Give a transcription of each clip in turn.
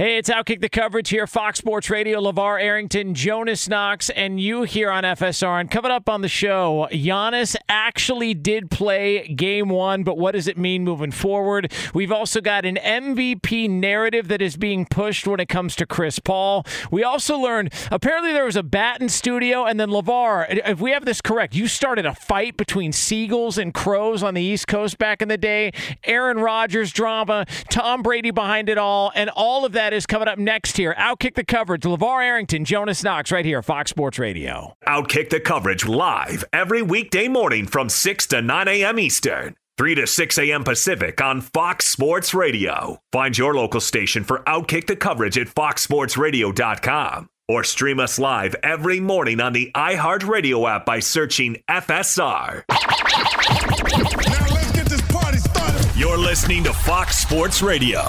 Hey, it's Outkick the coverage here, Fox Sports Radio, LeVar Arrington, Jonas Knox, and you here on FSR. And coming up on the show, Giannis actually did play game one, but what does it mean moving forward? We've also got an MVP narrative that is being pushed when it comes to Chris Paul. We also learned apparently there was a bat in studio, and then LeVar, if we have this correct, you started a fight between seagulls and crows on the East Coast back in the day. Aaron Rodgers drama, Tom Brady behind it all, and all of that that is coming up next here. Outkick the coverage. LeVar Arrington, Jonas Knox, right here, Fox Sports Radio. Outkick the coverage live every weekday morning from 6 to 9 a.m. Eastern. 3 to 6 a.m. Pacific on Fox Sports Radio. Find your local station for Outkick the coverage at foxsportsradio.com or stream us live every morning on the iHeartRadio app by searching FSR. Now let's get this party started. You're listening to Fox Sports Radio.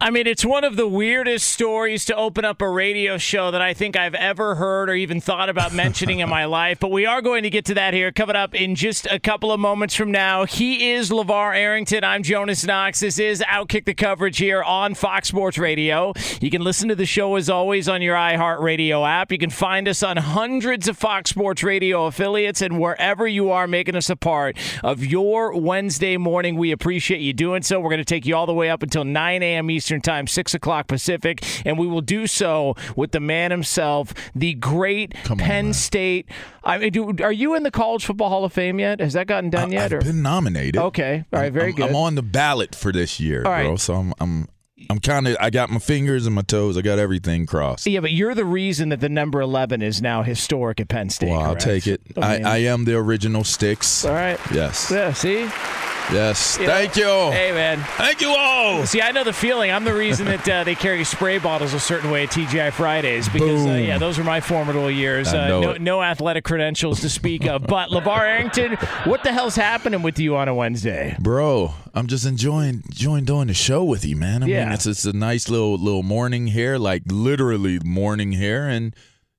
I mean, it's one of the weirdest stories to open up a radio show that I think I've ever heard or even thought about mentioning in my life. But we are going to get to that here coming up in just a couple of moments from now. He is LeVar Arrington. I'm Jonas Knox. This is Outkick the coverage here on Fox Sports Radio. You can listen to the show as always on your iHeartRadio app. You can find us on hundreds of Fox Sports Radio affiliates and wherever you are making us a part of your Wednesday morning. We appreciate you doing so. We're going to take you all the way up until 9 a.m. Eastern. Eastern Time, 6 o'clock Pacific. And we will do so with the man himself, the great Penn State. I mean, do, are you in the College Football Hall of Fame yet? Has that gotten done I, yet? I've or? been nominated. Okay. All right. Very I'm, good. I'm on the ballot for this year, All right. bro. So I'm I'm I'm kind of I got my fingers and my toes. I got everything crossed. yeah, but you're the reason that the number 11 is now historic at Penn State. Well, I'll correct? take it. I, mean- I am the original sticks. All right. Yes. Yeah, see? Yes. You know, Thank you. Hey, man. Thank you all. See, I know the feeling. I'm the reason that uh, they carry spray bottles a certain way at TGI Fridays because, uh, yeah, those were my formidable years. Uh, no, no athletic credentials to speak of. But LeVar Arrington, what the hell's happening with you on a Wednesday? Bro, I'm just enjoying enjoying doing the show with you, man. I Yeah. mean, it's it's a nice little little morning here, like literally morning here, and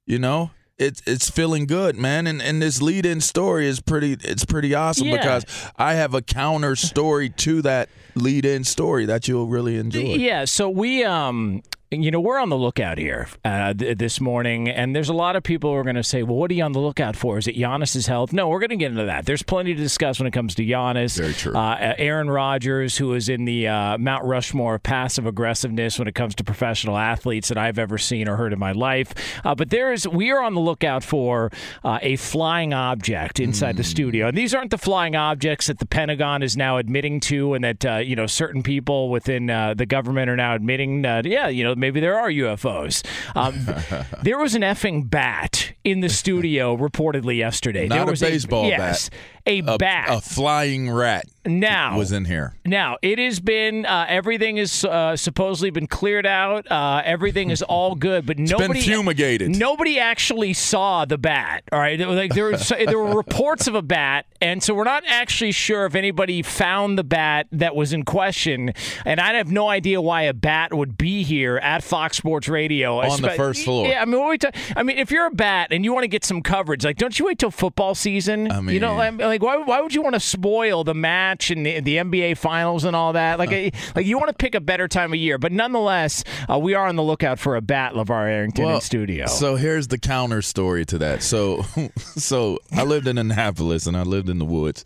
you know, it's it's feeling good, man. And and this lead in story is pretty it's pretty awesome Yeah. because I have a counter story to that lead in story that you'll really enjoy. Yeah, so we um you know, we're on the lookout here uh, th- this morning, and there's a lot of people who are going to say, well, what are you on the lookout for? Is it Giannis's health? No, we're going to get into that. There's plenty to discuss when it comes to Giannis. Very true. Uh, Aaron Rodgers, who is in the uh, Mount Rushmore of passive aggressiveness when it comes to professional athletes that I've ever seen or heard in my life. Uh, but there is, we are on the lookout for uh, a flying object inside the studio. And these aren't the flying objects that the Pentagon is now admitting to, and that, uh, you know, certain people within uh, the government are now admitting that, yeah, you know, maybe there are UFOs. Um, there was an effing bat in the studio reportedly yesterday. Not there a was baseball yes, bat. A A, bat. a flying rat now was in here. now it has been uh, everything is uh, supposedly been cleared out. Uh, everything is all good, but been nobody fumigated. Nobody actually saw the bat. All right, like there was there were reports of a bat, and so we're not actually sure if anybody found the bat that was in question. And I have no idea why a bat would be here at Fox Sports Radio On the first floor. Yeah, I mean, what we ta- I mean, if you're a bat and you want to get some coverage, like don't you wait till football season? I mean, you know, mean- like why, why would you want to spoil the match and the, the NBA finals and all that? Like, eh, like you want to pick a better time of year, but nonetheless, uh, we are on the lookout for a bat, Levar Arrington in studio. So here's the counter story to that. So, so I lived in Annapolis and I lived in the woods,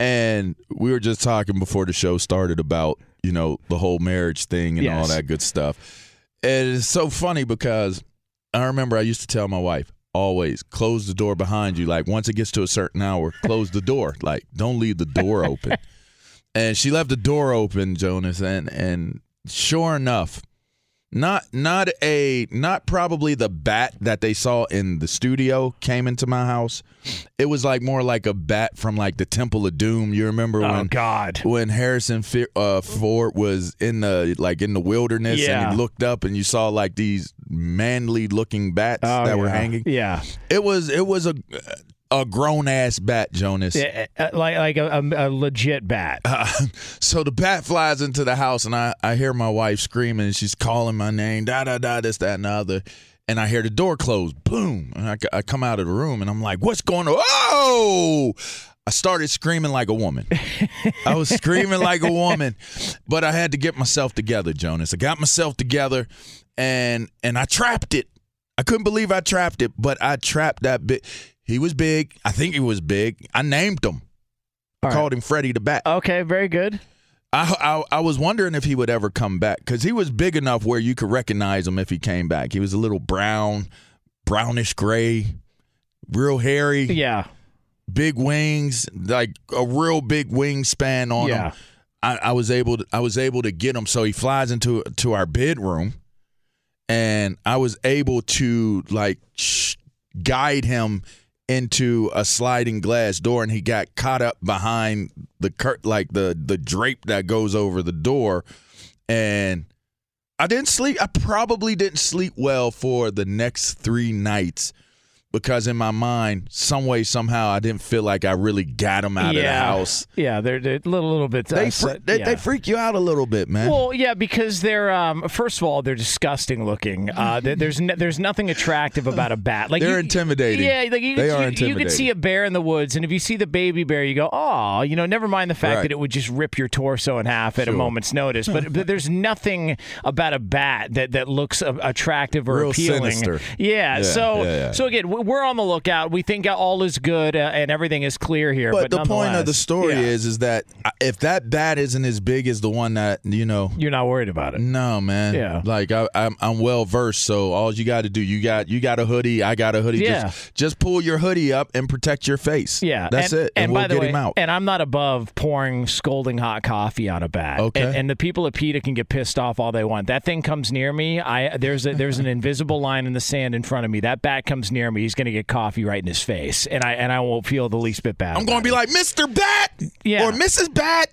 and we were just talking before the show started about you know the whole marriage thing and all that good stuff. And it's so funny because I remember I used to tell my wife always close the door behind you. Like once it gets to a certain hour, close the door. Like don't leave the door open. and she left the door open, Jonas, and and sure enough, not not a not probably the bat that they saw in the studio came into my house. It was like more like a bat from like the Temple of Doom. You remember oh when God. when Harrison uh, Ford was in the like in the wilderness Yeah. and he looked up and you saw like these manly looking bats Oh, that were hanging. Yeah, It was it was a a grown ass bat, Jonas. Eh, like like a, a, a legit bat. So the bat flies into the house, and I, I hear my wife screaming, and she's calling my name, da da da, this, that, and the other. And I hear the door close, boom. And I, I come out of the room, and I'm like, what's going on? Oh! I started screaming like a woman. I was screaming like a woman, but I had to get myself together, Jonas. I got myself together, and and I trapped it. I couldn't believe I trapped it, but I trapped that bit. He was big. I think he was big. I named him. I All called him Freddie the Bat. Okay, very good. I, I I was wondering if he would ever come back because he was big enough where you could recognize him if he came back. He was a little brown, brownish gray, real hairy, Yeah, big wings, like a real big wingspan on Yeah. him. I, I was able to I was able to get him so he flies into to our bedroom, and I was able to like sh- guide him into a sliding glass door and he got caught up behind the curt like the the drape that goes over the door. And I didn't sleep I probably didn't sleep well for the next 3 nights because in my mind some way somehow I didn't feel like I really got him out of the house. Yeah, they're, they're a little, little bit. uh, They, so- they, yeah. they freak you out a little bit, man. Well, yeah, because they're um, first of all they're disgusting looking. Uh, there- there's no, there's nothing attractive about a bat. Like They're you- intimidating. Yeah, like you, They you, are you could see a bear in the woods, and if you see the baby bear, you go, oh, you know, never mind the fact Right. that it would just rip your torso in half at a moment's notice. But, but there's nothing about a bat that that looks uh, attractive or Real appealing. sinister. Yeah, Yeah, So yeah, yeah. so again, we're on the lookout. We think all is good uh, and everything is clear here. But, but the point of the story yeah, is is that if that bat isn't as big as the one that you know you're not worried about it. no man Yeah. like I, I'm I'm well versed so all you got to do you got you got a hoodie I got a hoodie Yeah. just just pull your hoodie up and protect your face Yeah, that's and, it and, And, we'll by the get way, him out and I'm not above pouring scalding hot coffee on a bat. Okay. And, and the people at PETA can get pissed off all they want. That thing comes near me. I there's a, there's an invisible line in the sand in front of me. That bat comes near me. He's going to get coffee right in his face, and I and I won't feel the least bit bad. I'm going to be like Mr. Bat Yeah. or Mrs. Bat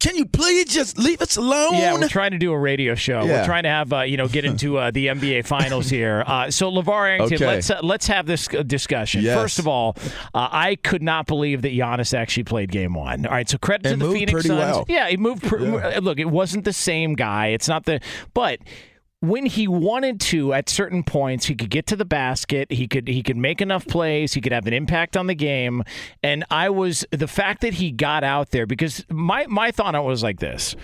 can you please just leave us alone Yeah, we're trying to do a radio show. We're trying to have uh, you know get into uh, the NBA Finals here. Uh, so Levar Arrington, Okay. let's uh, let's have this uh, discussion. Yes. First of all, uh, I could not believe that Giannis actually played Game One. All right, so credit It to the moved Phoenix pretty Suns. well. Yeah, it moved. Pr- uh, Look, it wasn't the same guy. It's not the but. When he wanted to, at certain points, he could get to the basket. He could he could make enough plays. He could have an impact on the game. And I was the fact that he got out there because my my thought on it was like this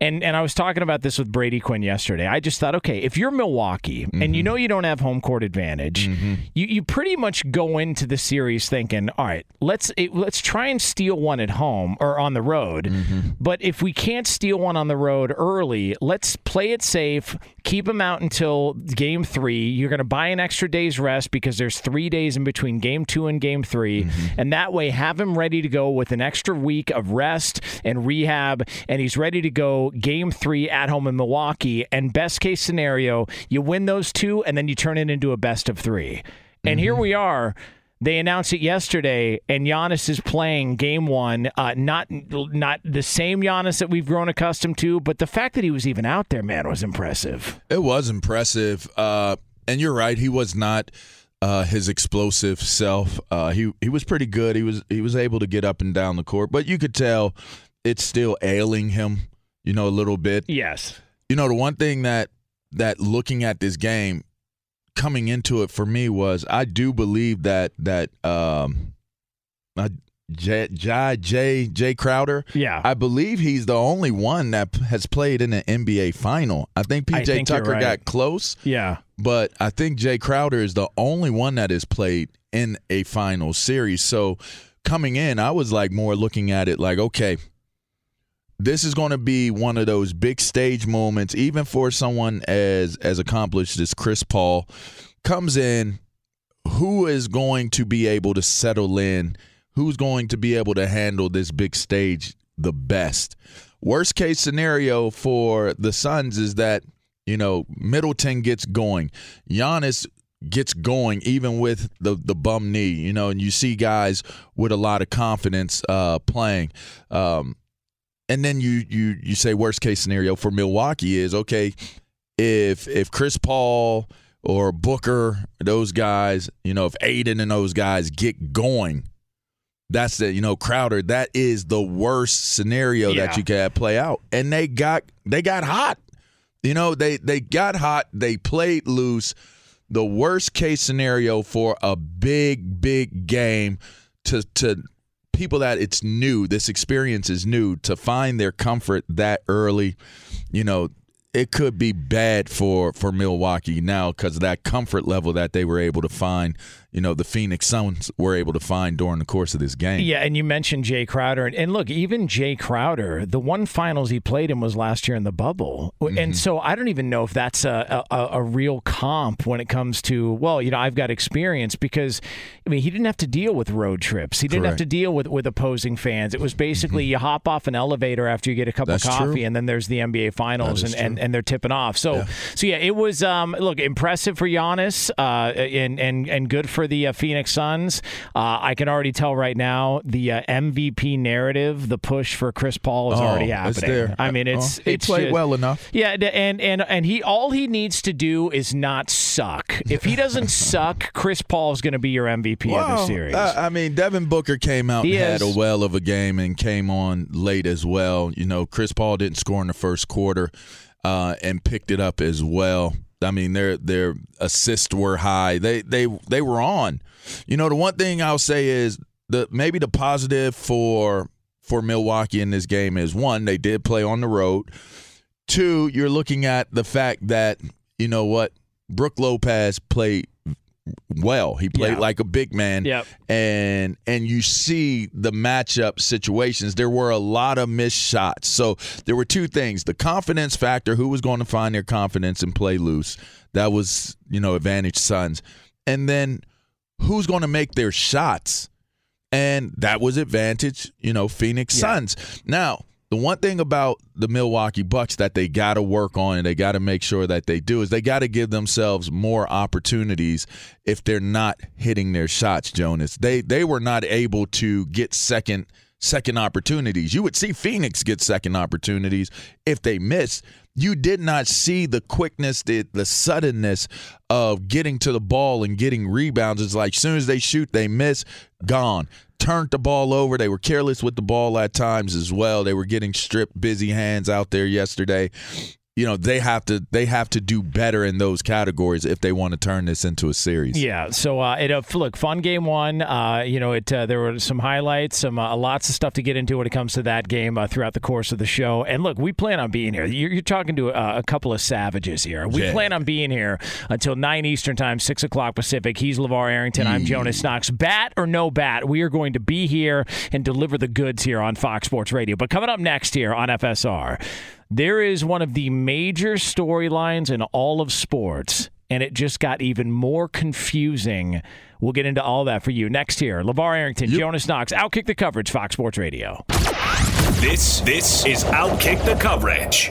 And and I was talking about this with Brady Quinn yesterday. I just thought, okay, if you're Milwaukee mm-hmm. and you know you don't have home court advantage, mm-hmm. you, you pretty much go into the series thinking, all right, let's let's try and steal one at home or on the road. Mm-hmm. But if we can't steal one on the road early, let's play it safe, keep them out until game three. You're going to buy an extra day's rest because there's three days in between game two and game 3 mm-hmm. and that way have him ready to go with an extra week of rest and rehab, and he's ready to go game three at home in Milwaukee. And best case scenario, you win those two, and then you turn it into a best of three. And mm-hmm. here we are. They announced it yesterday, and Giannis is playing Game One. Uh, not not the same Giannis that we've grown accustomed to, but the fact that he was even out there, man, was impressive. It was impressive, uh, and you're right. He was not uh, his explosive self. Uh, he he was pretty good. He was he was able to get up and down the court, but you could tell it's still ailing him you know, a little bit. Yes. You know, the one thing that that looking at this game coming into it for me was I do believe that that um J J J, J Crowder. Yeah, I believe he's the only one that has played in an NBA final. I think PJ think Tucker right. got close. Yeah, but I think Jae Crowder is the only one that has played in a final series. So coming in, I was like more looking at it like, okay, this is going to be one of those big stage moments, even for someone as as accomplished as Chris Paul comes in. Who is going to be able to settle in? Who's going to be able to handle this big stage the best? Worst case scenario for the Suns is that you know Middleton gets going, Giannis gets going even with the the bum knee you know and you see guys with a lot of confidence uh playing um and then you you you say worst case scenario for Milwaukee is okay if if Chris Paul or Booker those guys you know if Ayton and those guys get going that's the you know Crowder that is the worst scenario yeah. that you can play out. And they got they got hot. You know they they got hot. They played loose. The worst case scenario for a big big game to to people that it's new, this experience is new, to find their comfort that early, you know, it could be bad for for Milwaukee now because that comfort level that they were able to find you know the Phoenix Suns were able to find during the course of this game. Yeah, and you mentioned Jae Crowder, and, and look, even Jae Crowder, the one finals he played in was last year in the bubble, mm-hmm. and so I don't even know if that's a, a, a real comp when it comes to well, you know, I've got experience because I mean he didn't have to deal with road trips, he didn't Correct. have to deal with with opposing fans. It was basically mm-hmm. you hop off an elevator after you get a cup that's of coffee, true. and then there's the NBA finals, and, and, and they're tipping off. So yeah. so yeah, it was um, look impressive for Giannis, uh, and and and good for the uh, Phoenix Suns. Uh, I can already tell right now the uh, MVP narrative, the push for Chris Paul is oh, already happening. I mean, it's oh, he it's played just, well enough. Yeah, and and and he all he needs to do is not suck. If he doesn't suck, Chris Paul is going to be your MVP well, of the series. Uh, I mean, Devin Booker came out he and is. had a well of a game and came on late as well. You know, Chris Paul didn't score in the first quarter uh, and picked it up as well. I mean, their their assists were high. They they they were on. You know, the one thing I'll say is the maybe the positive for for Milwaukee in this game is one, they did play on the road. Two, you're looking at the fact that you know what Brook Lopez played well. He played yeah. like a big man. Yep. And and you see the matchup situations. There were a lot of missed shots. So there were two things. The confidence factor, who was going to find their confidence and play loose. That was, you know, advantage Suns. And then who's going to make their shots? And that was advantage, you know, Phoenix yeah. Suns. Now, the one thing about the Milwaukee Bucks that they got to work on and they got to make sure that they do is they got to give themselves more opportunities if they're not hitting their shots, Jonas. They they were not able to get second second opportunities. You would see Phoenix get second opportunities if they miss. You did not see the quickness, the the suddenness of getting to the ball and getting rebounds. It's like as soon as they shoot, they miss, gone turned the ball over. They were careless with the ball at times as well. They were getting stripped, busy hands out there yesterday. You know they have to they have to do better in those categories if they want to turn this into a series. Yeah. So uh, it uh, look fun game one. Uh, you know, it uh, there were some highlights, some uh, lots of stuff to get into when it comes to that game uh, throughout the course of the show. And look, we plan on being here. You're, you're talking to a, a, couple of savages here. We Yeah. plan on being here until nine Eastern time, six o'clock Pacific. He's Levar Arrington. I'm Jonas Knox. Bat or no bat, we are going to be here and deliver the goods here on Fox Sports Radio. But coming up next here on FSR. There is one of the major storylines in all of sports, and it just got even more confusing. We'll get into all that for you next here. LeVar Arrington, Jonas Knox, Outkick the Coverage, Fox Sports Radio. This this is Outkick the Coverage.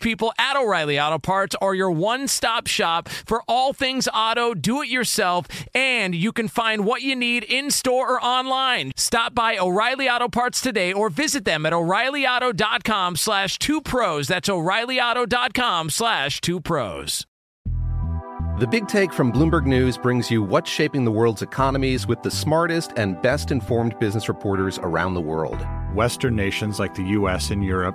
people at O'Reilly Auto Parts are your one stop shop for all things auto, do it yourself, and you can find what you need in store or online. Stop by O'Reilly Auto Parts today or visit them at o'ReillyAuto.com slash two pros. That's o'ReillyAuto.com slash two pros. The Big Take from Bloomberg News brings you what's shaping the world's economies with the smartest and best informed business reporters around the world. Western nations like the US and Europe.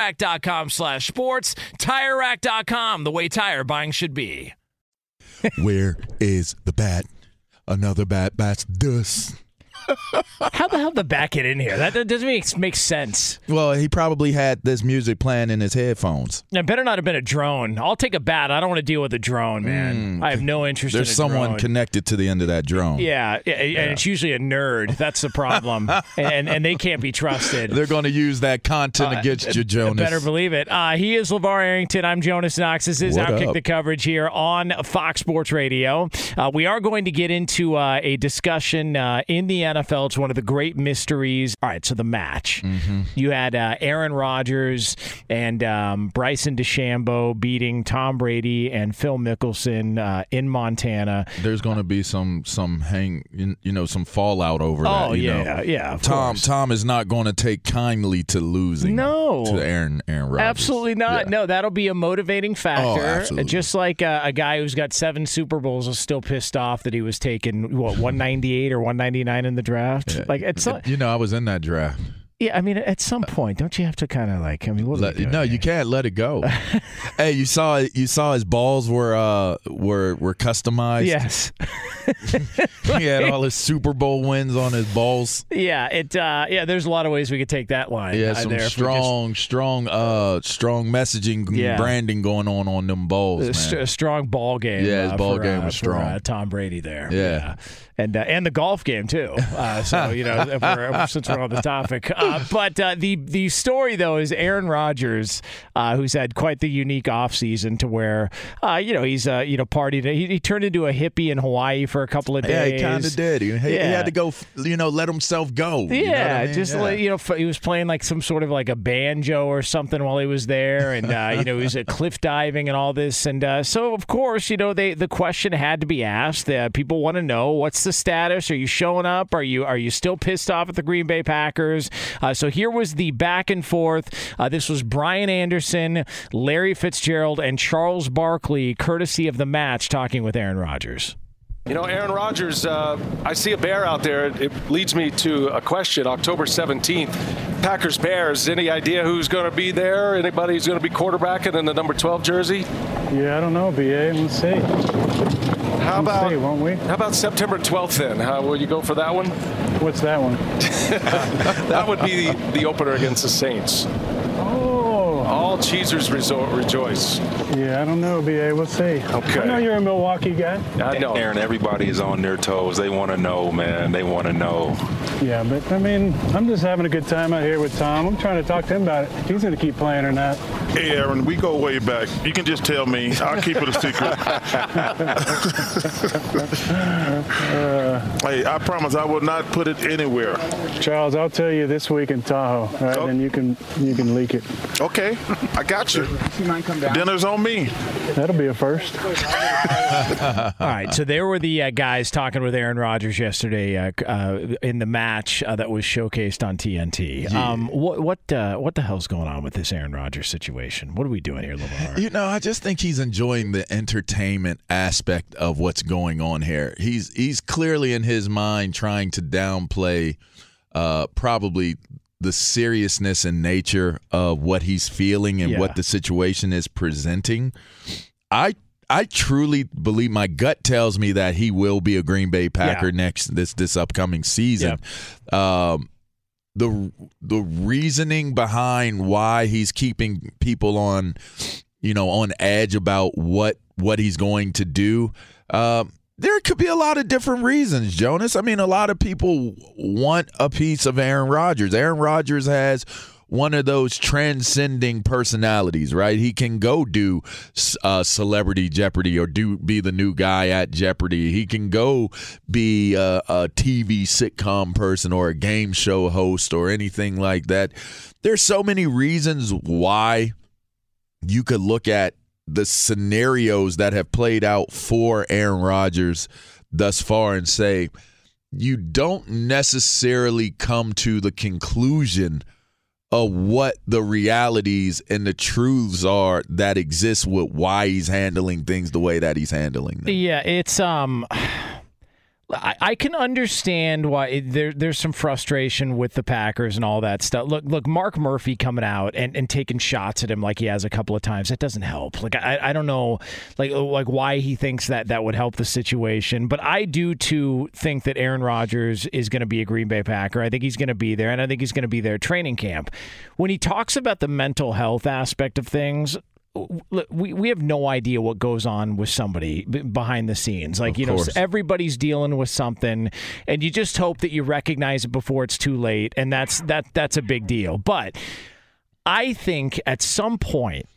TireRack.com slash sports. TireRack.com, the way tire buying should be. Where is the bat? Another bat bats dust. How the hell did the bat get in here? That, that doesn't make, make sense. Well, he probably had this music playing in his headphones. It better not have been a drone. I'll take a bat. I don't want to deal with a drone, man. Mm. I have no interest There's in someone drone. connected to the end of that drone. Yeah, yeah, and it's usually a nerd. That's the problem, and and they can't be trusted. They're going to use that content Uh, against you, Jonas. You better believe it. Uh, he is LeVar Arrington. I'm Jonas Knox. This is What Outkick up? the Coverage here on Fox Sports Radio. Uh, we are going to get into uh, a discussion uh, in the NFL. It's one of the great mysteries. All right, so the match. Mm-hmm. You had uh, Aaron Rodgers and um, Bryson DeChambeau beating Tom Brady and Phil Mickelson uh, in Montana. There's going to be some some hang you know some fallout over that. Oh, yeah, know. yeah, Tom course. Tom is not going to take kindly to losing. No. to Aaron Aaron Rodgers. Absolutely not. No, that'll be a motivating factor. Oh. Just like uh, a guy who's got seven Super Bowls is still pissed off that he was taken what 198 or 199 in the draft. Like it's You know, I was in that draft. yeah. I mean, at some point, don't you have to kind of like? I mean, what Let- no, here? you can't let it go. hey, you saw you saw his balls were uh were were customized. Yes. he had all his Super Bowl wins on his balls. Yeah. It. Uh, yeah. There's a lot of ways we could take that line. Yeah, uh, some there we just- strong, strong, uh, strong messaging, Yeah. branding going on on them balls, a, man. st- a strong ball game. Yeah, his uh, ball for, game uh, was for, strong. uh, Tom Brady there. Yeah. And uh, and the golf game too. Uh, so you know, if we're, since we're on the topic, uh, but uh, the the story though is Aaron Rodgers, uh, who's had quite the unique offseason to where uh, you know he's uh, you know partied. He, he turned into a hippie in Hawaii for a couple of Yeah, days. he kind of did. He, he had to go, you know, let himself go. Yeah, you know I mean? just Yeah. like, you know, he was playing like some sort of like a banjo or something while he was there, and uh, you know, he was cliff diving and all this, and uh, so of course, you know, they the question had to be asked. Uh, people want to know what's the status? Are you showing up? Are you are you still pissed off at the Green Bay Packers? Uh, so here was the back and forth. Uh, this was Brian Anderson, Larry Fitzgerald, and Charles Barkley, courtesy of the match, talking with Aaron Rodgers. You know, Aaron Rodgers, uh, I see a bear out there. It leads me to a question. October 17th, Packers Bears. Any idea who's going to be there? Anybody who's going to be quarterbacking in the number 12 jersey? Yeah, I don't know, BA. Let's see. How We'll about see, won't we? How about September 12th then? How, will you go for that one? What's that one? that would be the, the opener against the Saints. Oh. All cheesers resor- rejoice. Yeah, I don't know, BA. We'll see. Okay. I know you're a Milwaukee guy. I know. Aaron, everybody is on their toes. They want to know, man. They want to know. Yeah, but I mean, I'm just having a good time out here with Tom. I'm trying to talk to him about it. If he's going to keep playing or not. Hey, Aaron, we go way back. You can just tell me. I'll keep it a secret. hey, I promise I will not put it anywhere. Charles, I'll tell you this week in Tahoe, all right? Oh. Then you can you can leak it. Okay, I got you. You might come down. Dinner's on me. That'll be a first. All right, so there were the uh, guys talking with Aaron Rodgers yesterday uh, uh, in the match uh, that was showcased on TNT. Um, what what uh, what the hell's going on with this Aaron Rodgers situation? What are we doing here, Lamar? You know, I just think he's enjoying the entertainment aspect of what's going on here. He's he's clearly in his mind trying to downplay uh, probably the seriousness and nature of what he's feeling and Yeah. what the situation is presenting. I I truly believe my gut tells me that he will be a Green Bay Packer Yeah. next this this upcoming season. Um, the the reasoning behind why he's keeping people on you know on edge about what what he's going to do um there could be a lot of different reasons jonas i mean a lot of people want a piece of aaron rodgers aaron rodgers has one of those transcending personalities, right? He can go do uh, celebrity Jeopardy or do be the new guy at Jeopardy. He can go be a, a TV sitcom person or a game show host or anything like that. There's so many reasons why you could look at the scenarios that have played out for Aaron Rodgers thus far and say you don't necessarily come to the conclusion of what the realities and the truths are that exist with why he's handling things the way that he's handling them. Yeah, it's um I, I can understand why it, there, there's some frustration with the Packers and all that stuff. Look, look, Mark Murphy coming out and, and taking shots at him like he has a couple of times. That doesn't help. Like I, I don't know, like uh, like why he thinks that that would help the situation. But I do too think that Aaron Rodgers is going to be a Green Bay Packer. I think he's going to be there, and I think he's going to be there training camp. When he talks about the mental health aspect of things, we we have no idea what goes on with somebody behind the scenes. Like Of you know, course. everybody's dealing with something, and you just hope that you recognize it before it's too late, and that's that that's a big deal. But I think at some point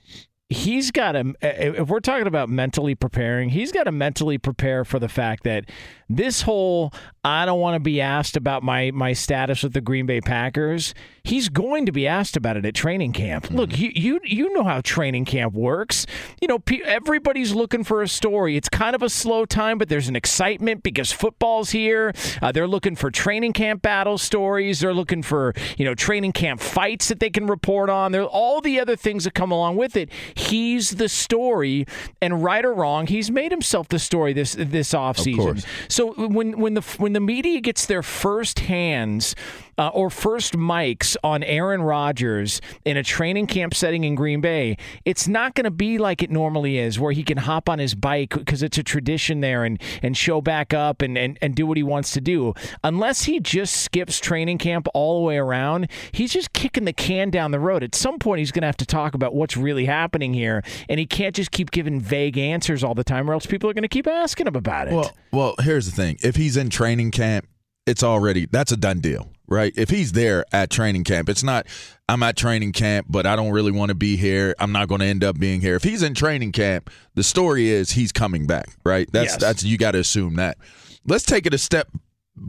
he's got to eh, if we're talking about mentally preparing he's got to mentally prepare for the fact that this whole i don't want to be asked about my my status with the green bay packers he's going to be asked about it at training camp. Look you you you know how training camp works. You know pe- everybody's looking for a story. It's kind of a slow time but there's an excitement because football's here. Uh, they're looking for training camp battle stories. They're looking for you know training camp fights that they can report on. There all the other things that come along with it. He's the story and right or wrong he's made himself the story this this offseason. So when when the when the media gets their first hands uh, or first mics on Aaron Rodgers in a training camp setting in Green Bay, it's not going to be like it normally is, where he can hop on his bike because it's a tradition there and and show back up and, and and do what he wants to do. Unless he just skips training camp all the way around, he's just kicking the can down the road. At some point, he's going to have to talk about what's really happening here, and he can't just keep giving vague answers all the time, or else people are going to keep asking him about it. Well, well, here's the thing. If he's in training camp, it's already that's a done deal, right? If he's there at training camp, it's not I'm at training camp, but I don't really want to be here. I'm not going to end up being here. If he's in training camp, the story is he's coming back, right? That's Yes. that's you got to assume that. Let's take it a step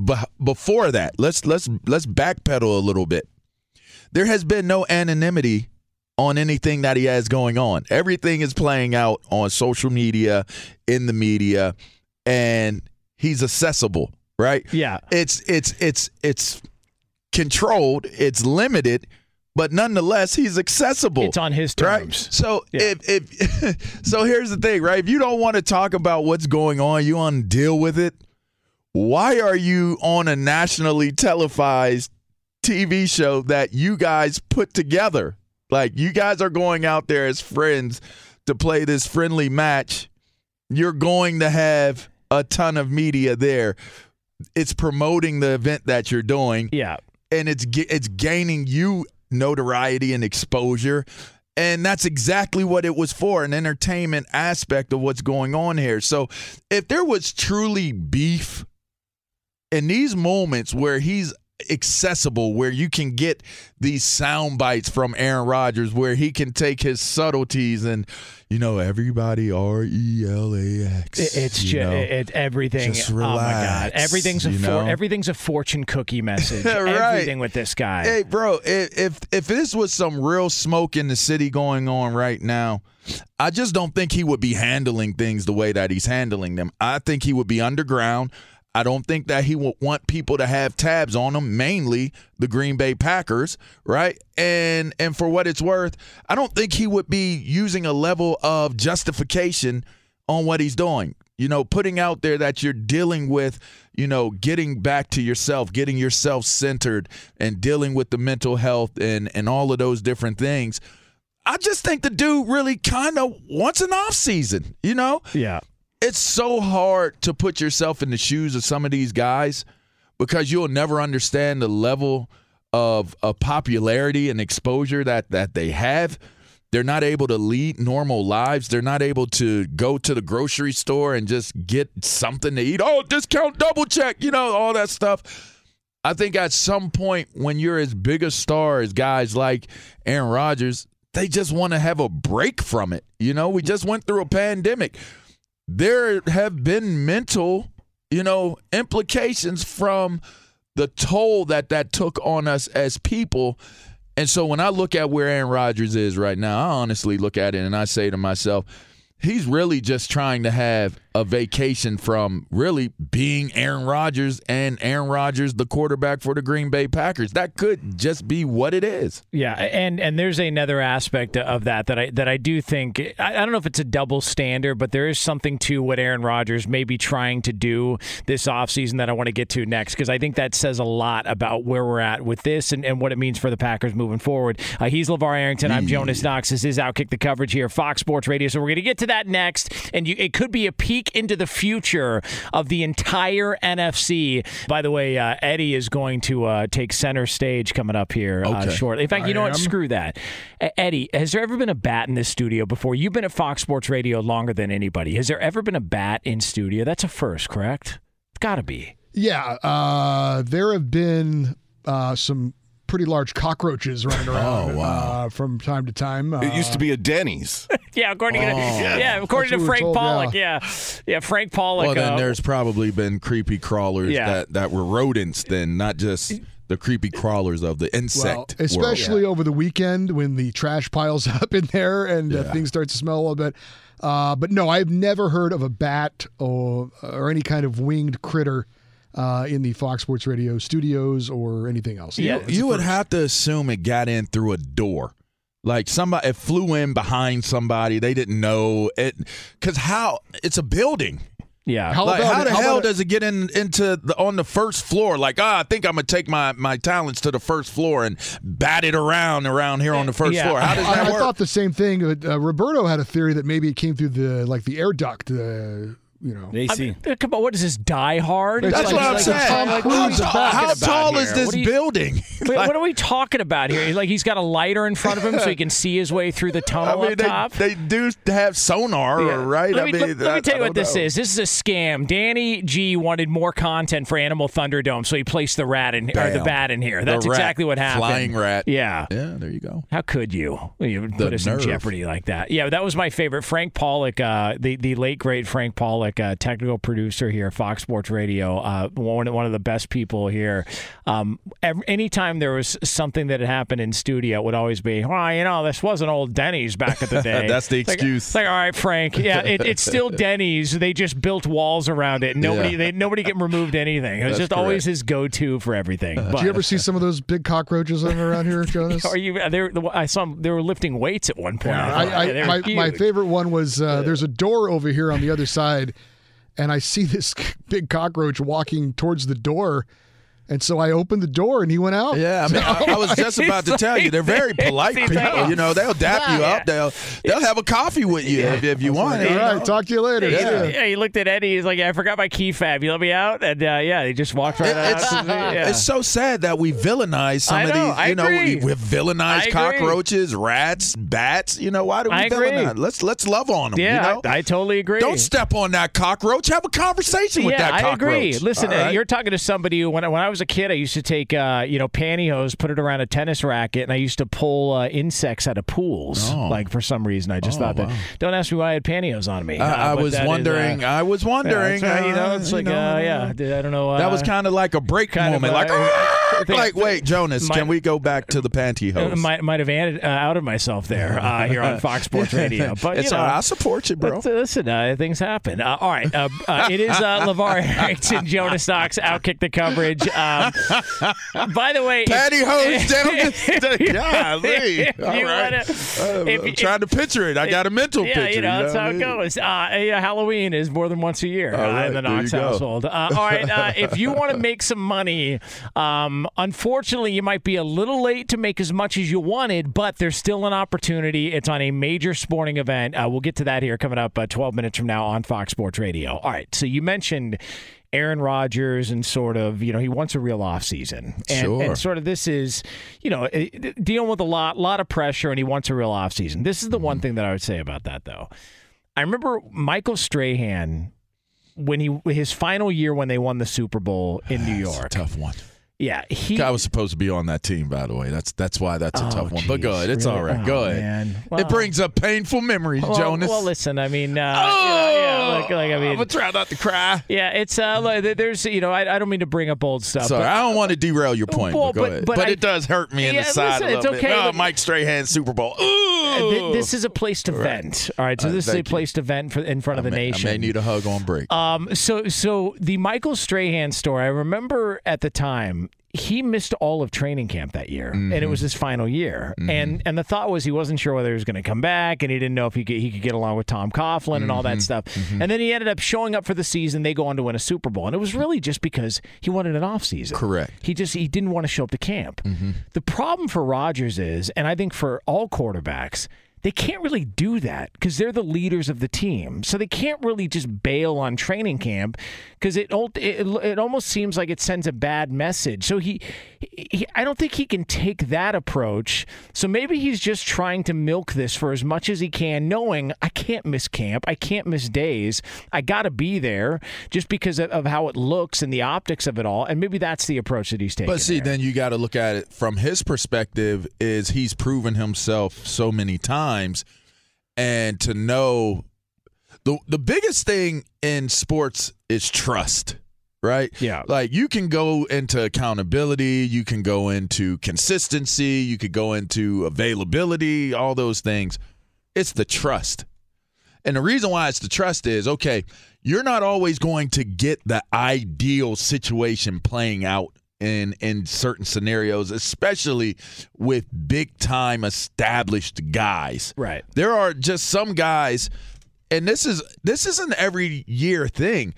be- before that. Let's let's let's backpedal a little bit. There has been no anonymity on anything that he has going on. Everything is playing out on social media, in the media, and he's accessible, right? Yeah. It's it's it's it's controlled, it's limited, but nonetheless he's accessible. It's on his right? terms. So if if so here's the thing, right? If you don't want to talk about what's going on, you want to deal with it. Why are you on a nationally televised TV show that you guys put together? Like you guys are going out there as friends to play this friendly match. You're going to have a ton of media there. It's promoting the event that you're doing. Yeah. And it's it's gaining you notoriety and exposure. And that's exactly what it was for an entertainment aspect of what's going on here. So, if there was truly beef in these moments where he's accessible, where you can get these sound bites from Aaron Rodgers, where he can take his subtleties and, you know, everybody R E L A X. It's just it, everything. just oh my god, everything's a for, know? everything's a fortune cookie message. Right. Everything with this guy. Hey, bro, if if this was some real smoke in the city going on right now, I just don't think he would be handling things the way that he's handling them. I think he would be underground. I don't think that he would want people to have tabs on him, mainly the Green Bay Packers, right? And and for what it's worth, I don't think he would be using a level of justification on what he's doing. You know, putting out there that you're dealing with, you know, getting back to yourself, getting yourself centered and dealing with the mental health and and all of those different things. I just think the dude really kind of wants an off season, you know? Yeah. It's so hard to put yourself in the shoes of some of these guys because you'll never understand the level of, of popularity and exposure that that they have. They're not able to lead normal lives. They're not able to go to the grocery store and just get something to eat. Oh, discount double check, you know, all that stuff. I think at some point when you're as big a star as guys like Aaron Rodgers, they just want to have a break from it. You know, we just went through a pandemic. There have been mental, you know, implications from the toll that that took on us as people. And so when I look at where Aaron Rodgers is right now, I honestly look at it and I say to myself, he's really just trying to have a vacation from really being Aaron Rodgers and Aaron Rodgers, the quarterback for the Green Bay Packers. That could just be what it is. Yeah, and and there's another aspect of that that I that I do think I, I don't know if it's a double standard, but there is something to what Aaron Rodgers may be trying to do this offseason that I want to get to next because I think that says a lot about where we're at with this and, and what it means for the Packers moving forward. Uh, he's LeVar Arrington. I'm Jonas Knox. This is Outkick the coverage here, Fox Sports Radio. So we're going to get to that next, and you, it could be a peek into the future of the entire NFC. By the way, uh, Eddie is going to uh, take center stage coming up here uh, Okay. shortly. In fact, I you know what? am. Screw that. Eddie, has there ever been a bat in this studio before? You've been at Fox Sports Radio longer than anybody. Has there ever been a bat in studio? That's a first, correct? It's got to be. Yeah, uh, there have been uh, some pretty large cockroaches running around uh, from time to time. Uh, It used to be a Denny's. Yeah, according to Oh. yeah, according to we're Frank told, Pollock. Yeah. yeah, Frank Pollock. Well, then uh, there's probably been creepy crawlers Yeah. that, that were rodents, then not just the creepy crawlers of the well, insect. especially world. over the weekend when the trash piles up in there and uh, things start to smell a little bit. Uh, but no, I've never heard of a bat or or any kind of winged critter uh, in the Fox Sports Radio studios or anything else. You, you would have to assume it got in through a door. Like somebody it flew in behind somebody. They didn't know it because how it's a building. Yeah. How like, how the how hell does it get in into the on the first floor? Like, ah, I think I'm gonna take my my talents to the first floor and bat it around around here on the first Yeah. floor. How does I, that I work? I thought the same thing. Uh, Roberto had a theory that maybe it came through the like the air duct. Uh, you know, I mean, come on, what is this? Die Hard? It's That's like- what I'm like saying. Tom How, tall- how tall is this What you- building? Wait, what are we talking about here? Like he's got a lighter in front of him so he can see his way through the tunnel I mean, up they, top. they do have sonar, Yeah. right? Let I me, mean, let, let me tell you what this know. is. This is a scam. Danny G wanted more content for Animal Thunderdome, so he placed the rat in or the bat in here. That's exactly what happened. Flying rat. Yeah. Yeah, there you go. How could you? You put us nerve. in jeopardy like that. Yeah, that was my favorite. Frank Pollock, uh, the the late great Frank Pollock, uh, technical producer here, Fox Sports Radio, uh, one one of the best people here. Um, ev anytime there was something that had happened in studio, it would always be, well, you know, this wasn't old Denny's back at the day. That's the It's like- excuse. Like, all right, Frank. Yeah, it, it's still Denny's. They just built walls around it. Nobody, Yeah. they nobody get removed anything. It was That's just always his go-to for everything. Did But- you ever see some of those big cockroaches around here, Jonas? Are you? They were, I saw them, they were lifting weights at one point. I, I, Yeah, they were my, my favorite one was uh, there's a door over here on the other side, and I see this big cockroach walking towards the door. And so I opened the door and he went out. Yeah, I mean, I, I was just about to tell you, they're very polite people. You know, they'll dap you up. They'll they'll have a coffee with you if, if you want. All you right, know? talk to you later. Yeah. Yeah. yeah, he looked at Eddie. He's like, "Yeah, I forgot my key fab. You let me out?" And uh, yeah, he just walked right It- out. it's, Yeah. it's so sad that we villainize some I of these. I You know, agree. we, we've villainized I agree. cockroaches, rats, bats. You know, why do we I agree. villainize? Let's let's love on them. yeah, you know? I, I totally agree. Don't step on that cockroach. Have a conversation with yeah, that I cockroach. agree. Listen, All uh, right. you're talking to somebody who, when I, when I was a kid, I used to take, uh, you know, pantyhose, put it around a tennis racket, and I used to pull uh, insects out of pools. Oh. Like for some reason, I just Oh, thought that. wow. Don't ask me why I had pantyhose on me. I- Uh, I was that is, uh, wondering. I was wondering. you know, uh, it's like, know, uh, yeah, I don't know. That was kind of like a break kind of, moment. uh, like, think- like, wait, Jonas, might- can we go back to the pantyhose? Might might have added, outed myself there here on Fox Sports Radio, but it's you know, right. I support you, bro. Listen, uh, things happen. Uh, all right, uh, uh, it is uh, LeVar Arrington, Jonas Knox, outkick the coverage. Um, by the way, if- Pantyhose down the golly. if All you right. wanna- Uh, if- I'm if- trying to picture it. I got a mental yeah, picture. you know, that's what how it goes. Uh, yeah, Halloween is more than once a year right, in the Knox household. Uh, all right, uh, if you want to make some money, um, unfortunately, you might be a little late to make as much as you wanted, but there's still an opportunity. It's on a major sporting event. Uh, we'll get to that here coming up uh, 12 minutes from now on Fox Sports Radio. All right, so you mentioned. Aaron Rodgers and sort of, you know, he wants a real offseason. And, Sure. and sort of this is, you know, dealing with a lot, lot of pressure, and he wants a real offseason. This is the one mm-hmm. thing that I would say about that, though. I remember Michael Strahan when he his final year when they won the Super Bowl in New York. tough one. Yeah, he I was supposed to be on that team, by the way. That's that's why that's a Oh, tough one. But go geez, ahead. It's really? all right. Oh, go ahead. man. Well- it brings up painful memories, well, Jonas. Well, listen, I mean, uh, Oh! yeah, yeah, like, like, I mean, I'm gonna try not to cry. yeah, it's uh, like, there's, you know, I, I don't mean to bring up old stuff. Sorry, but- I don't want to derail your point. Well, but go but- ahead. but But, I- it does hurt me in Yeah, the side listen, a it's little okay. bit. Oh, Mike Strahan Super Bowl. Ooh, th- this is a place to vent. All right, so Uh, this is a you. place to vent for, in front of the may, nation. I may need a hug on break. Um, so so the Michael Strahan story, I remember at the time he missed all of training camp that year, and it was mm-hmm. his final year. Mm-hmm. And and the thought was he wasn't sure whether he was going to come back, and he didn't know if he could, he could get along with Tom Coughlin and all that mm-hmm. stuff. And then he ended up showing up for the season. They go on to win a Super Bowl, and it was really just because he wanted an off season. Correct. He just he didn't want to show up to camp. The problem for Rodgers is, and I think for all quarterbacks, they can't really do that because they're the leaders of the team. So they can't really just bail on training camp because it, it it almost seems like it sends a bad message. So he, he, I don't think he can take that approach. So maybe he's just trying to milk this for as much as he can, knowing I can't miss camp, I can't miss days, I got to be there just because of, of how it looks and the optics of it all. And maybe that's the approach that he's taking. But see, then you got to look at it from his perspective. Is he's proven himself so many times, and to know the the biggest thing in sports is trust, right? Yeah. Like you can go into accountability, you can go into consistency, you could go into availability, all those things. It's the trust. And the reason why it's the trust is okay, you're not always going to get the ideal situation playing out in in certain scenarios, especially with big time established guys. Right. There are just some guys and this is this is an every year thing.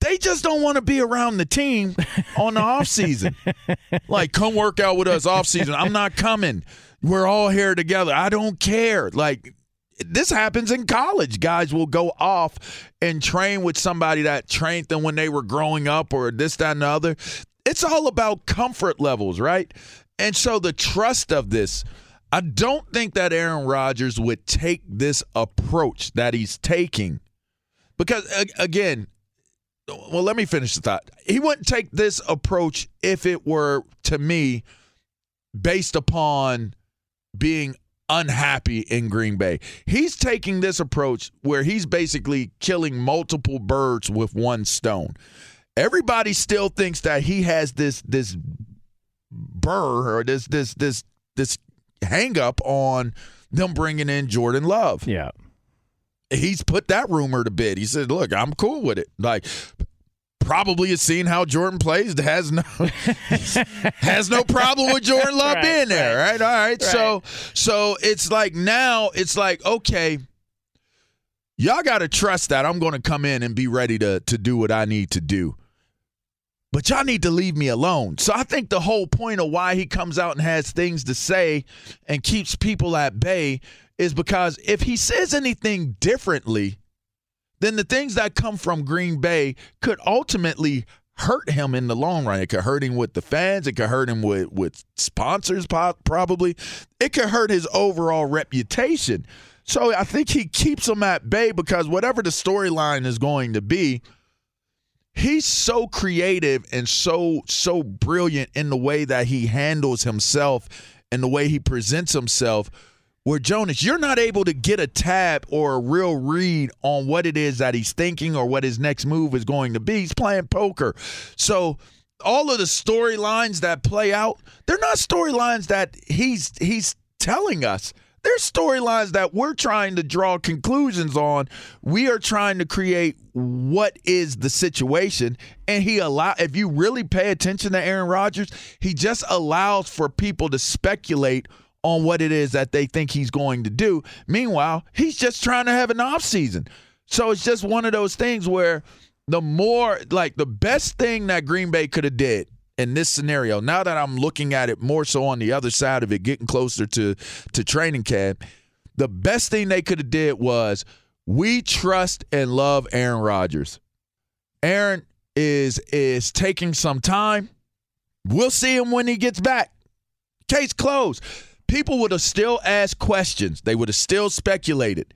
They just don't want to be around the team on the off season. like, come work out with us off season. I'm not coming. We're all here together. I don't care. Like this happens in college. Guys will go off and train with somebody that trained them when they were growing up or this, that, and the other. It's all about comfort levels, right? And so the trust of this, I don't think that Aaron Rodgers would take this approach that he's taking. Because again, well, let me finish the thought. He wouldn't take this approach if it were to me based upon being unhappy in Green Bay. He's taking this approach where he's basically killing multiple birds with one stone. Everybody still thinks that he has this this burr or this this this this hang up on them bringing in Jordan Love. Yeah. He's put that rumor to bed. He said, "Look, I'm cool with it." Like probably has seen how Jordan plays has no has no problem with Jordan Love Right, being there, right? All right. So so it's like now it's like okay, y'all got to trust that I'm going to come in and be ready to to do what I need to do. But y'all need to leave me alone. So I think the whole point of why he comes out and has things to say and keeps people at bay is because if he says anything differently, then the things that come from Green Bay could ultimately hurt him in the long run. It could hurt him with the fans. It could hurt him with with sponsors, probably. It could hurt his overall reputation. So I think he keeps them at bay because whatever the storyline is going to be, he's so creative and so so brilliant in the way that he handles himself and the way he presents himself where Jonas, you're not able to get a tab or a real read on what it is that he's thinking or what his next move is going to be. He's playing poker. So all of the storylines that play out, they're not storylines that he's he's telling us. They're storylines that we're trying to draw conclusions on. We are trying to create what is the situation. And he allow if you really pay attention to Aaron Rodgers, he just allows for people to speculate on what it is that they think he's going to do. Meanwhile, he's just trying to have an off season. So it's just one of those things where the more like the best thing that Green Bay could have did in this scenario, now that I'm looking at it more so on the other side of it, getting closer to to training camp, the best thing they could have did was we trust and love Aaron Rodgers. Aaron is is taking some time. We'll see him when he gets back. Case closed. People would have still asked questions. They would have still speculated.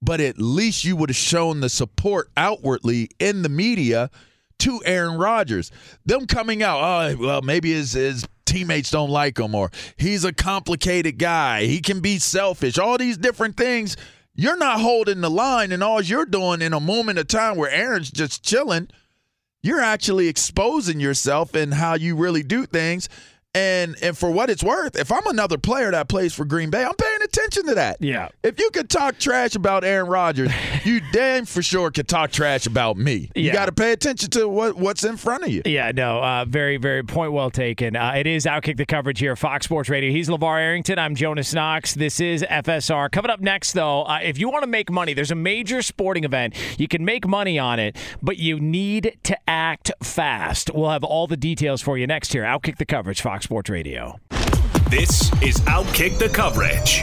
But at least you would have shown the support outwardly in the media to Aaron Rodgers. Them coming out, oh, well, maybe his, his teammates don't like him or he's a complicated guy. He can be selfish. All these different things. You're not holding the line, and all you're doing in a moment of time where Aaron's just chilling, you're actually exposing yourself and how you really do things. And and for what it's worth, if I'm another player that plays for Green Bay, I'm paying attention to that. Yeah. If you could talk trash about Aaron Rodgers, you damn for sure could talk trash about me. You got to pay attention to what, what's in front of you. Yeah, no, uh, very, very point well taken. Uh, it is Outkick the coverage here, Fox Sports Radio. He's LeVar Arrington. I'm Jonas Knox. This is FSR. Coming up next, though, uh, if you want to make money, there's a major sporting event. You can make money on it, but you need to act fast. We'll have all the details for you next here. Outkick the coverage, Fox Sports Radio. This is Outkick the Coverage.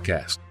podcast.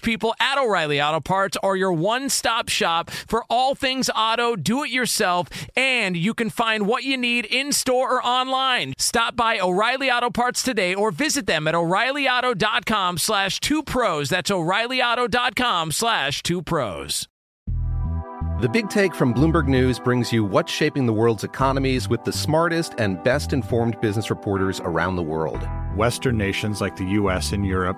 people at O'Reilly Auto Parts are your one stop shop for all things auto, do it yourself, and you can find what you need in store or online. Stop by O'Reilly Auto Parts today or visit them at o'ReillyAuto.com slash two pros. That's o'ReillyAuto.com slash two pros. The Big Take from Bloomberg News brings you what's shaping the world's economies with the smartest and best informed business reporters around the world. Western nations like the US and Europe.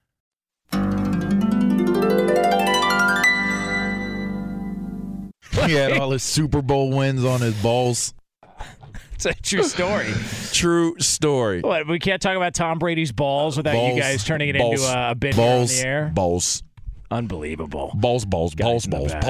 He had all his Super Bowl wins on his balls. It's a true story. True story. What, we can't talk about Tom Brady's balls without Balls, you guys turning it balls, into a, a bit here on the air. Balls. Unbelievable. Balls, balls, balls, balls, balls.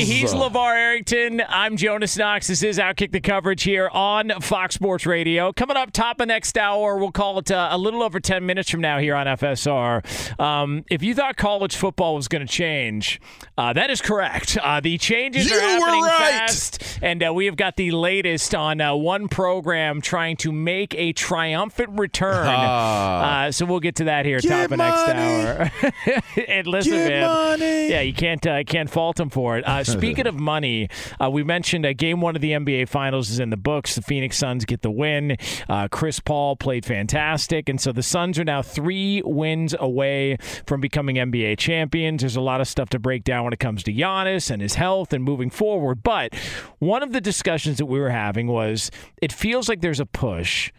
Uh, he's LeVar Arrington. I'm Jonas Knox. This is Outkick the Coverage here on Fox Sports Radio. Coming up top of next hour, we'll call it uh, a little over 10 minutes from now here on FSR. Um, if you thought college football was going to change, uh, that is correct. Uh, the changes You are happening right. fast, and uh, we have got the latest on uh, one program trying to make a triumphant return. Ah. Uh, so we'll get to that here Get top of next money. hour. And listen, Get man. money. Yeah, you can't uh, can't fault him for it. Uh, speaking of money, uh, we mentioned uh, game one of the NBA Finals is in the books. The Phoenix Suns get the win. Uh, Chris Paul played fantastic, and so the Suns are now three wins away from becoming NBA champions. There's a lot of stuff to break down when it comes to Giannis and his health and moving forward. But one of the discussions that we were having was it feels like there's a push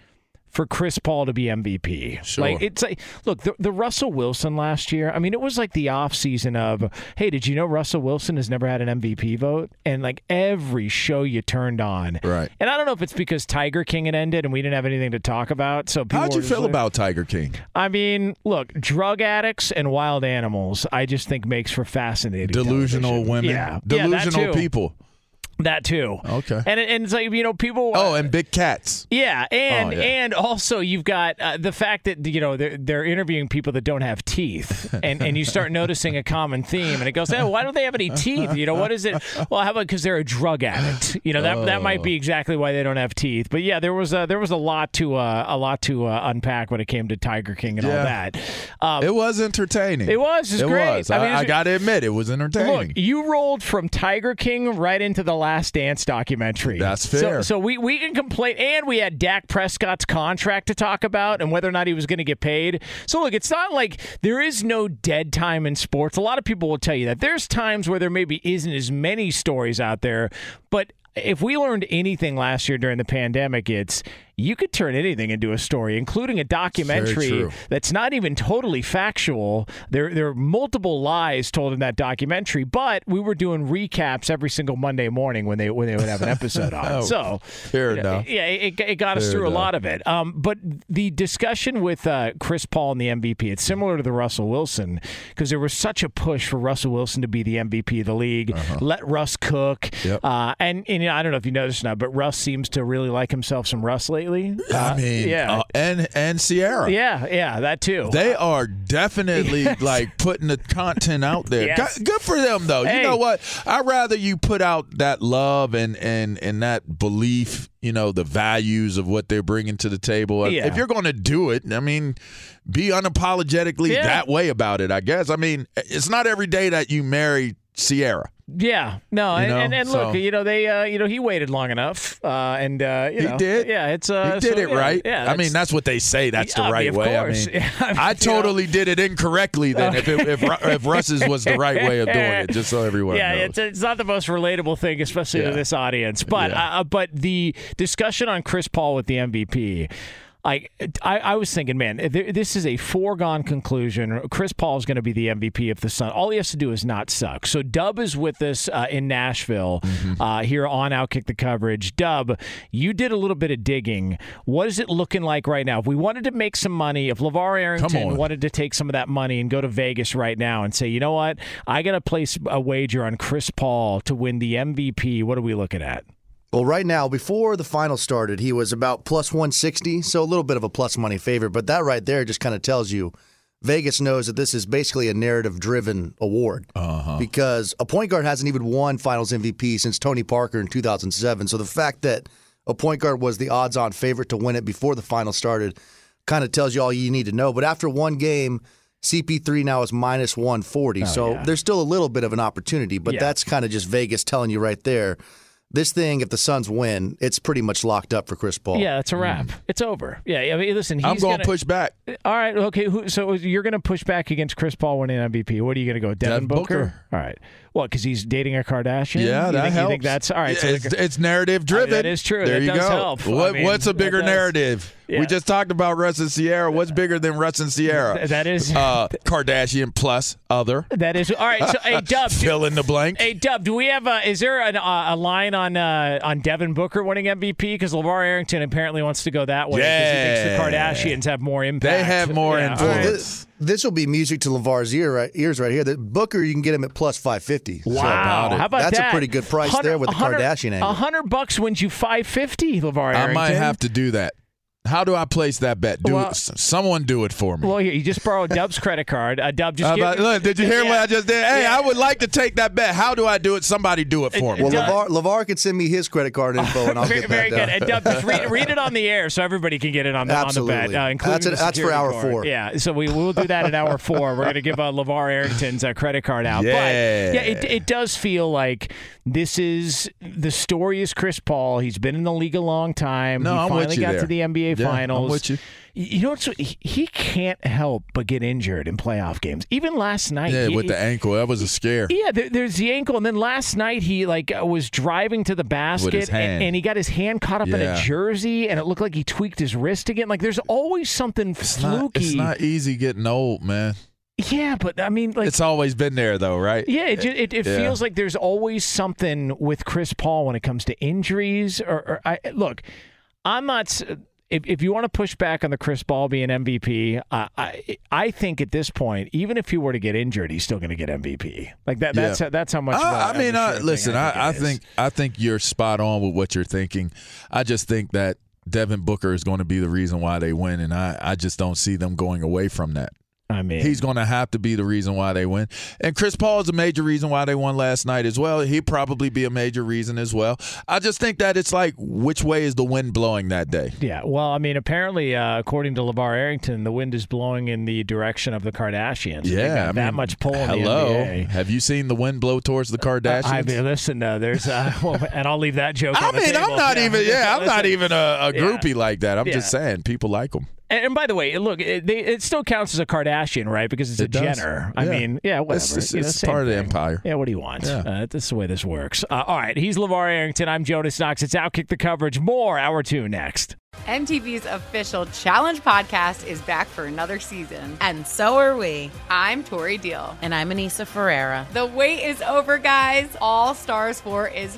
for Chris Paul to be MVP. Sure. Like it's like look, the, the Russell Wilson last year, I mean it was like the off season of, hey, did you know Russell Wilson has never had an MVP vote? And like every show you turned on. Right. And I don't know if it's because Tiger King had ended and we didn't have anything to talk about. So people How'd you feel like- about Tiger King? I mean, look, drug addicts and wild animals, I just think makes for fascinating. Delusional television. women. Yeah. Yeah, Delusional too. people. That too. Okay. And, it- and it's like, you know, people. Oh, and big cats. Yeah, and Oh, yeah. and also you've got uh, the fact that you know they're, they're interviewing people that don't have teeth, and and you start noticing a common theme, and it goes, oh, why don't they have any teeth? You know, what is it? Well, how about because they're a drug addict? You know, that that might Oh. be exactly why they don't have teeth. But yeah, there was a, there was a lot to uh, a lot to uh, unpack when it came to Tiger King and all that. Um, It was entertaining. It was. It's it great. was. I I, mean, I, got to admit, it was entertaining. Look, you rolled from Tiger King right into the Last Dance documentary. That's So- fair. So, we, we can complain, and we had Dak Prescott's contract to talk about and whether or not he was going to get paid. So look, it's not like there is no dead time in sports. A lot of people will tell you that there's times where there maybe isn't as many stories out there, but if we learned anything last year during the pandemic, it's you could turn anything into a story, including a documentary that's not even totally factual. There, there are multiple lies told in that documentary, but we were doing recaps every single Monday morning when they when they would have an episode on. Oh, so fair you know, enough. Yeah, it, it got us Fair through a lot of it. Um, but the discussion with uh, Chris Paul and the MVP, it's similar to the Russell Wilson because there was such a push for Russell Wilson to be the MVP of the league. Let Russ cook. Uh-huh. Yep. Uh, and, and you know, I don't know if you noticed or not, but Russ seems to really like himself some Russ lately. I Uh, mean, yeah. uh, and and Sierra. yeah, yeah, that too. They are definitely like putting the content out there. Yes. Go- Good for them though. Hey. You know what? I'd rather you put out that love and and and that belief, you know, the values of what they're bringing to the table. If- Yeah. If you're going to do it, I mean, be unapologetically Yeah. that way about it, I guess. I mean, it's not every day that you marry Sierra. Yeah, no, and, know, and, and look, so- you know they, uh, you know he waited long enough, uh, and uh, you He know, did. Yeah, it's uh, he did so, it yeah, right. Yeah, I mean, that's what they say. That's the right way. course. I mean, I mean, I you know. totally did it incorrectly then. if it, if if Russ's was the right way of doing it, just so everyone yeah, knows. it's, it's not the most relatable thing, especially to this audience. But Yeah. uh, but the discussion on Chris Paul with the MVP. I, I, I was thinking, man, th- this is a foregone conclusion. Chris Paul is going to be the MVP of the Sun. All he has to do is not suck. So Dub is with us uh, in Nashville Mm-hmm. uh, here on Outkick the Coverage. Dub, you did a little bit of digging. What is it looking like right now? If we wanted to make some money, if LeVar Arrington wanted to take some of that money and go to Vegas right now and say, you know what, I got to place a wager on Chris Paul to win the MVP, what are we looking at? Well, right now, before the final started, he was about plus 160, so a little bit of a plus money favorite. But that right there just kind of tells you Vegas knows that this is basically a narrative driven award Uh-huh. because a point guard hasn't even won finals MVP since Tony Parker in 2007. So the fact that a point guard was the odds on favorite to win it before the final started. Kind of tells you all you need to know. But after one game, CP3 now is minus 140. Oh, so yeah. there's still a little bit of an opportunity, but Yeah. that's kind of just Vegas telling you right there. This thing, if the Suns win, it's pretty much locked up for Chris Paul. Yeah, it's a wrap. Mm. It's over. Yeah, I mean, listen, he's I'm going gonna, push back. All right, okay. Who, so you're going to push back against Chris Paul winning MVP? What are you going to go, Devin, Devin Booker. All right. What? Because he's dating a Kardashian. Yeah, you that think, helps. You think that's all right? so it's, the- it's narrative driven. that is true. There That you does go. help. I mean, what's a bigger narrative? Yeah. We just talked about Russ and Sierra. What's bigger than Russ and Sierra? That is- uh, Kardashian plus other. That is all right. So, hey, Dub, Fill in the blank. Hey, Dub, do we have a? Is there an, uh, a line on uh, on Devin Booker winning MVP? Because LeVar Arrington apparently wants to go that way. 'cause he thinks the Kardashians have more impact. They have more Yeah, all Well, right. This, this will be music to LeVar's ear right, ears right here. The Booker, you can get him at plus 550. So Wow, how about that's that? a pretty good price there with the Kardashian angle. A hundred bucks wins you five fifty, LeVar I Arrington. might have to do that. How do I place that bet? Do Well- someone do it for me? Well, here, you just borrowed Dub's credit card. Uh, Dub, just How give, about- look, did you hear what I just did? Hey, Yeah. I would like to take that bet. How do I do it? Somebody do it for me. Well, Doug- LeVar, LeVar can send me his credit card info, and I'll very, get very that good. And Dub, just read, read it on the air so everybody can get it on the, on the bet, Absolutely. uh, including That's a- the that's for hour guard. four. Yeah, so we will do that at hour four. We're going to give uh, LeVar Arrington's uh, credit card out. But Yeah. yeah, it, it does feel like this is the story is Chris Paul. He's been in the league a long time. No, he I'm with finally you got there. to the NBA Yeah, I'm with you. You know what's he, he can't help but get injured in playoff games. Even last night, Yeah, he- with the ankle, that was a scare. yeah, there, there's the ankle, and then last night he like uh, was driving to the basket, and, and he got his hand caught up in a jersey, and it looked like he tweaked his wrist again. Like there's always something It's fluky. not, it's not easy getting old, man. Yeah, but I mean, like it's always been there, though, right? yeah, it, it, it Yeah. feels like there's always something with Chris Paul when it comes to injuries. Or, or I look, I'm not. If, if you want to push back on the Chris Paul being MVP, uh, I I think at this point, even if he were to get injured, he's still going to get MVP. Like that. That's Yeah. that's how much. I, I mean, I, listen. I, I it is. think I think you're spot on with what you're thinking. I just think that Devin Booker is going to be the reason why they win, and I, I just don't see them going away from that. I mean, He's going to have to be the reason why they win. And Chris Paul is a major reason why they won last night as well. He'd probably be a major reason as well. I just think that it's like, which way is the wind blowing that day? Yeah, well, I mean, apparently, uh, according to LeVar Arrington, the wind is blowing in the direction of the Kardashians. Yeah, I that mean, much pull in Hello, the NBA. have you seen the wind blow towards the Kardashians? I mean, listen, uh, there's, uh, well, and I'll leave that joke. I mean, I'm not even. Yeah, I'm not even a, a Yeah. groupie like that. I'm just saying people like them. And, and by the way, look, it, they, it still counts as a Kardashian, right? Because it's a does. Jenner. I mean, yeah, whatever. It's- it's- You know, it's same part of the thing. empire. Yeah, what do you want? Yeah. Uh, this is the way this works. Uh, all right, he's LeVar Arrington. I'm Jonas Knox. It's Outkick the Coverage. More Hour 2 next. MTV's official Challenge podcast is back for another season. And so are we. I'm Tori Deal. And I'm Aneesa Ferreira. The wait is over, guys. All Stars 4 is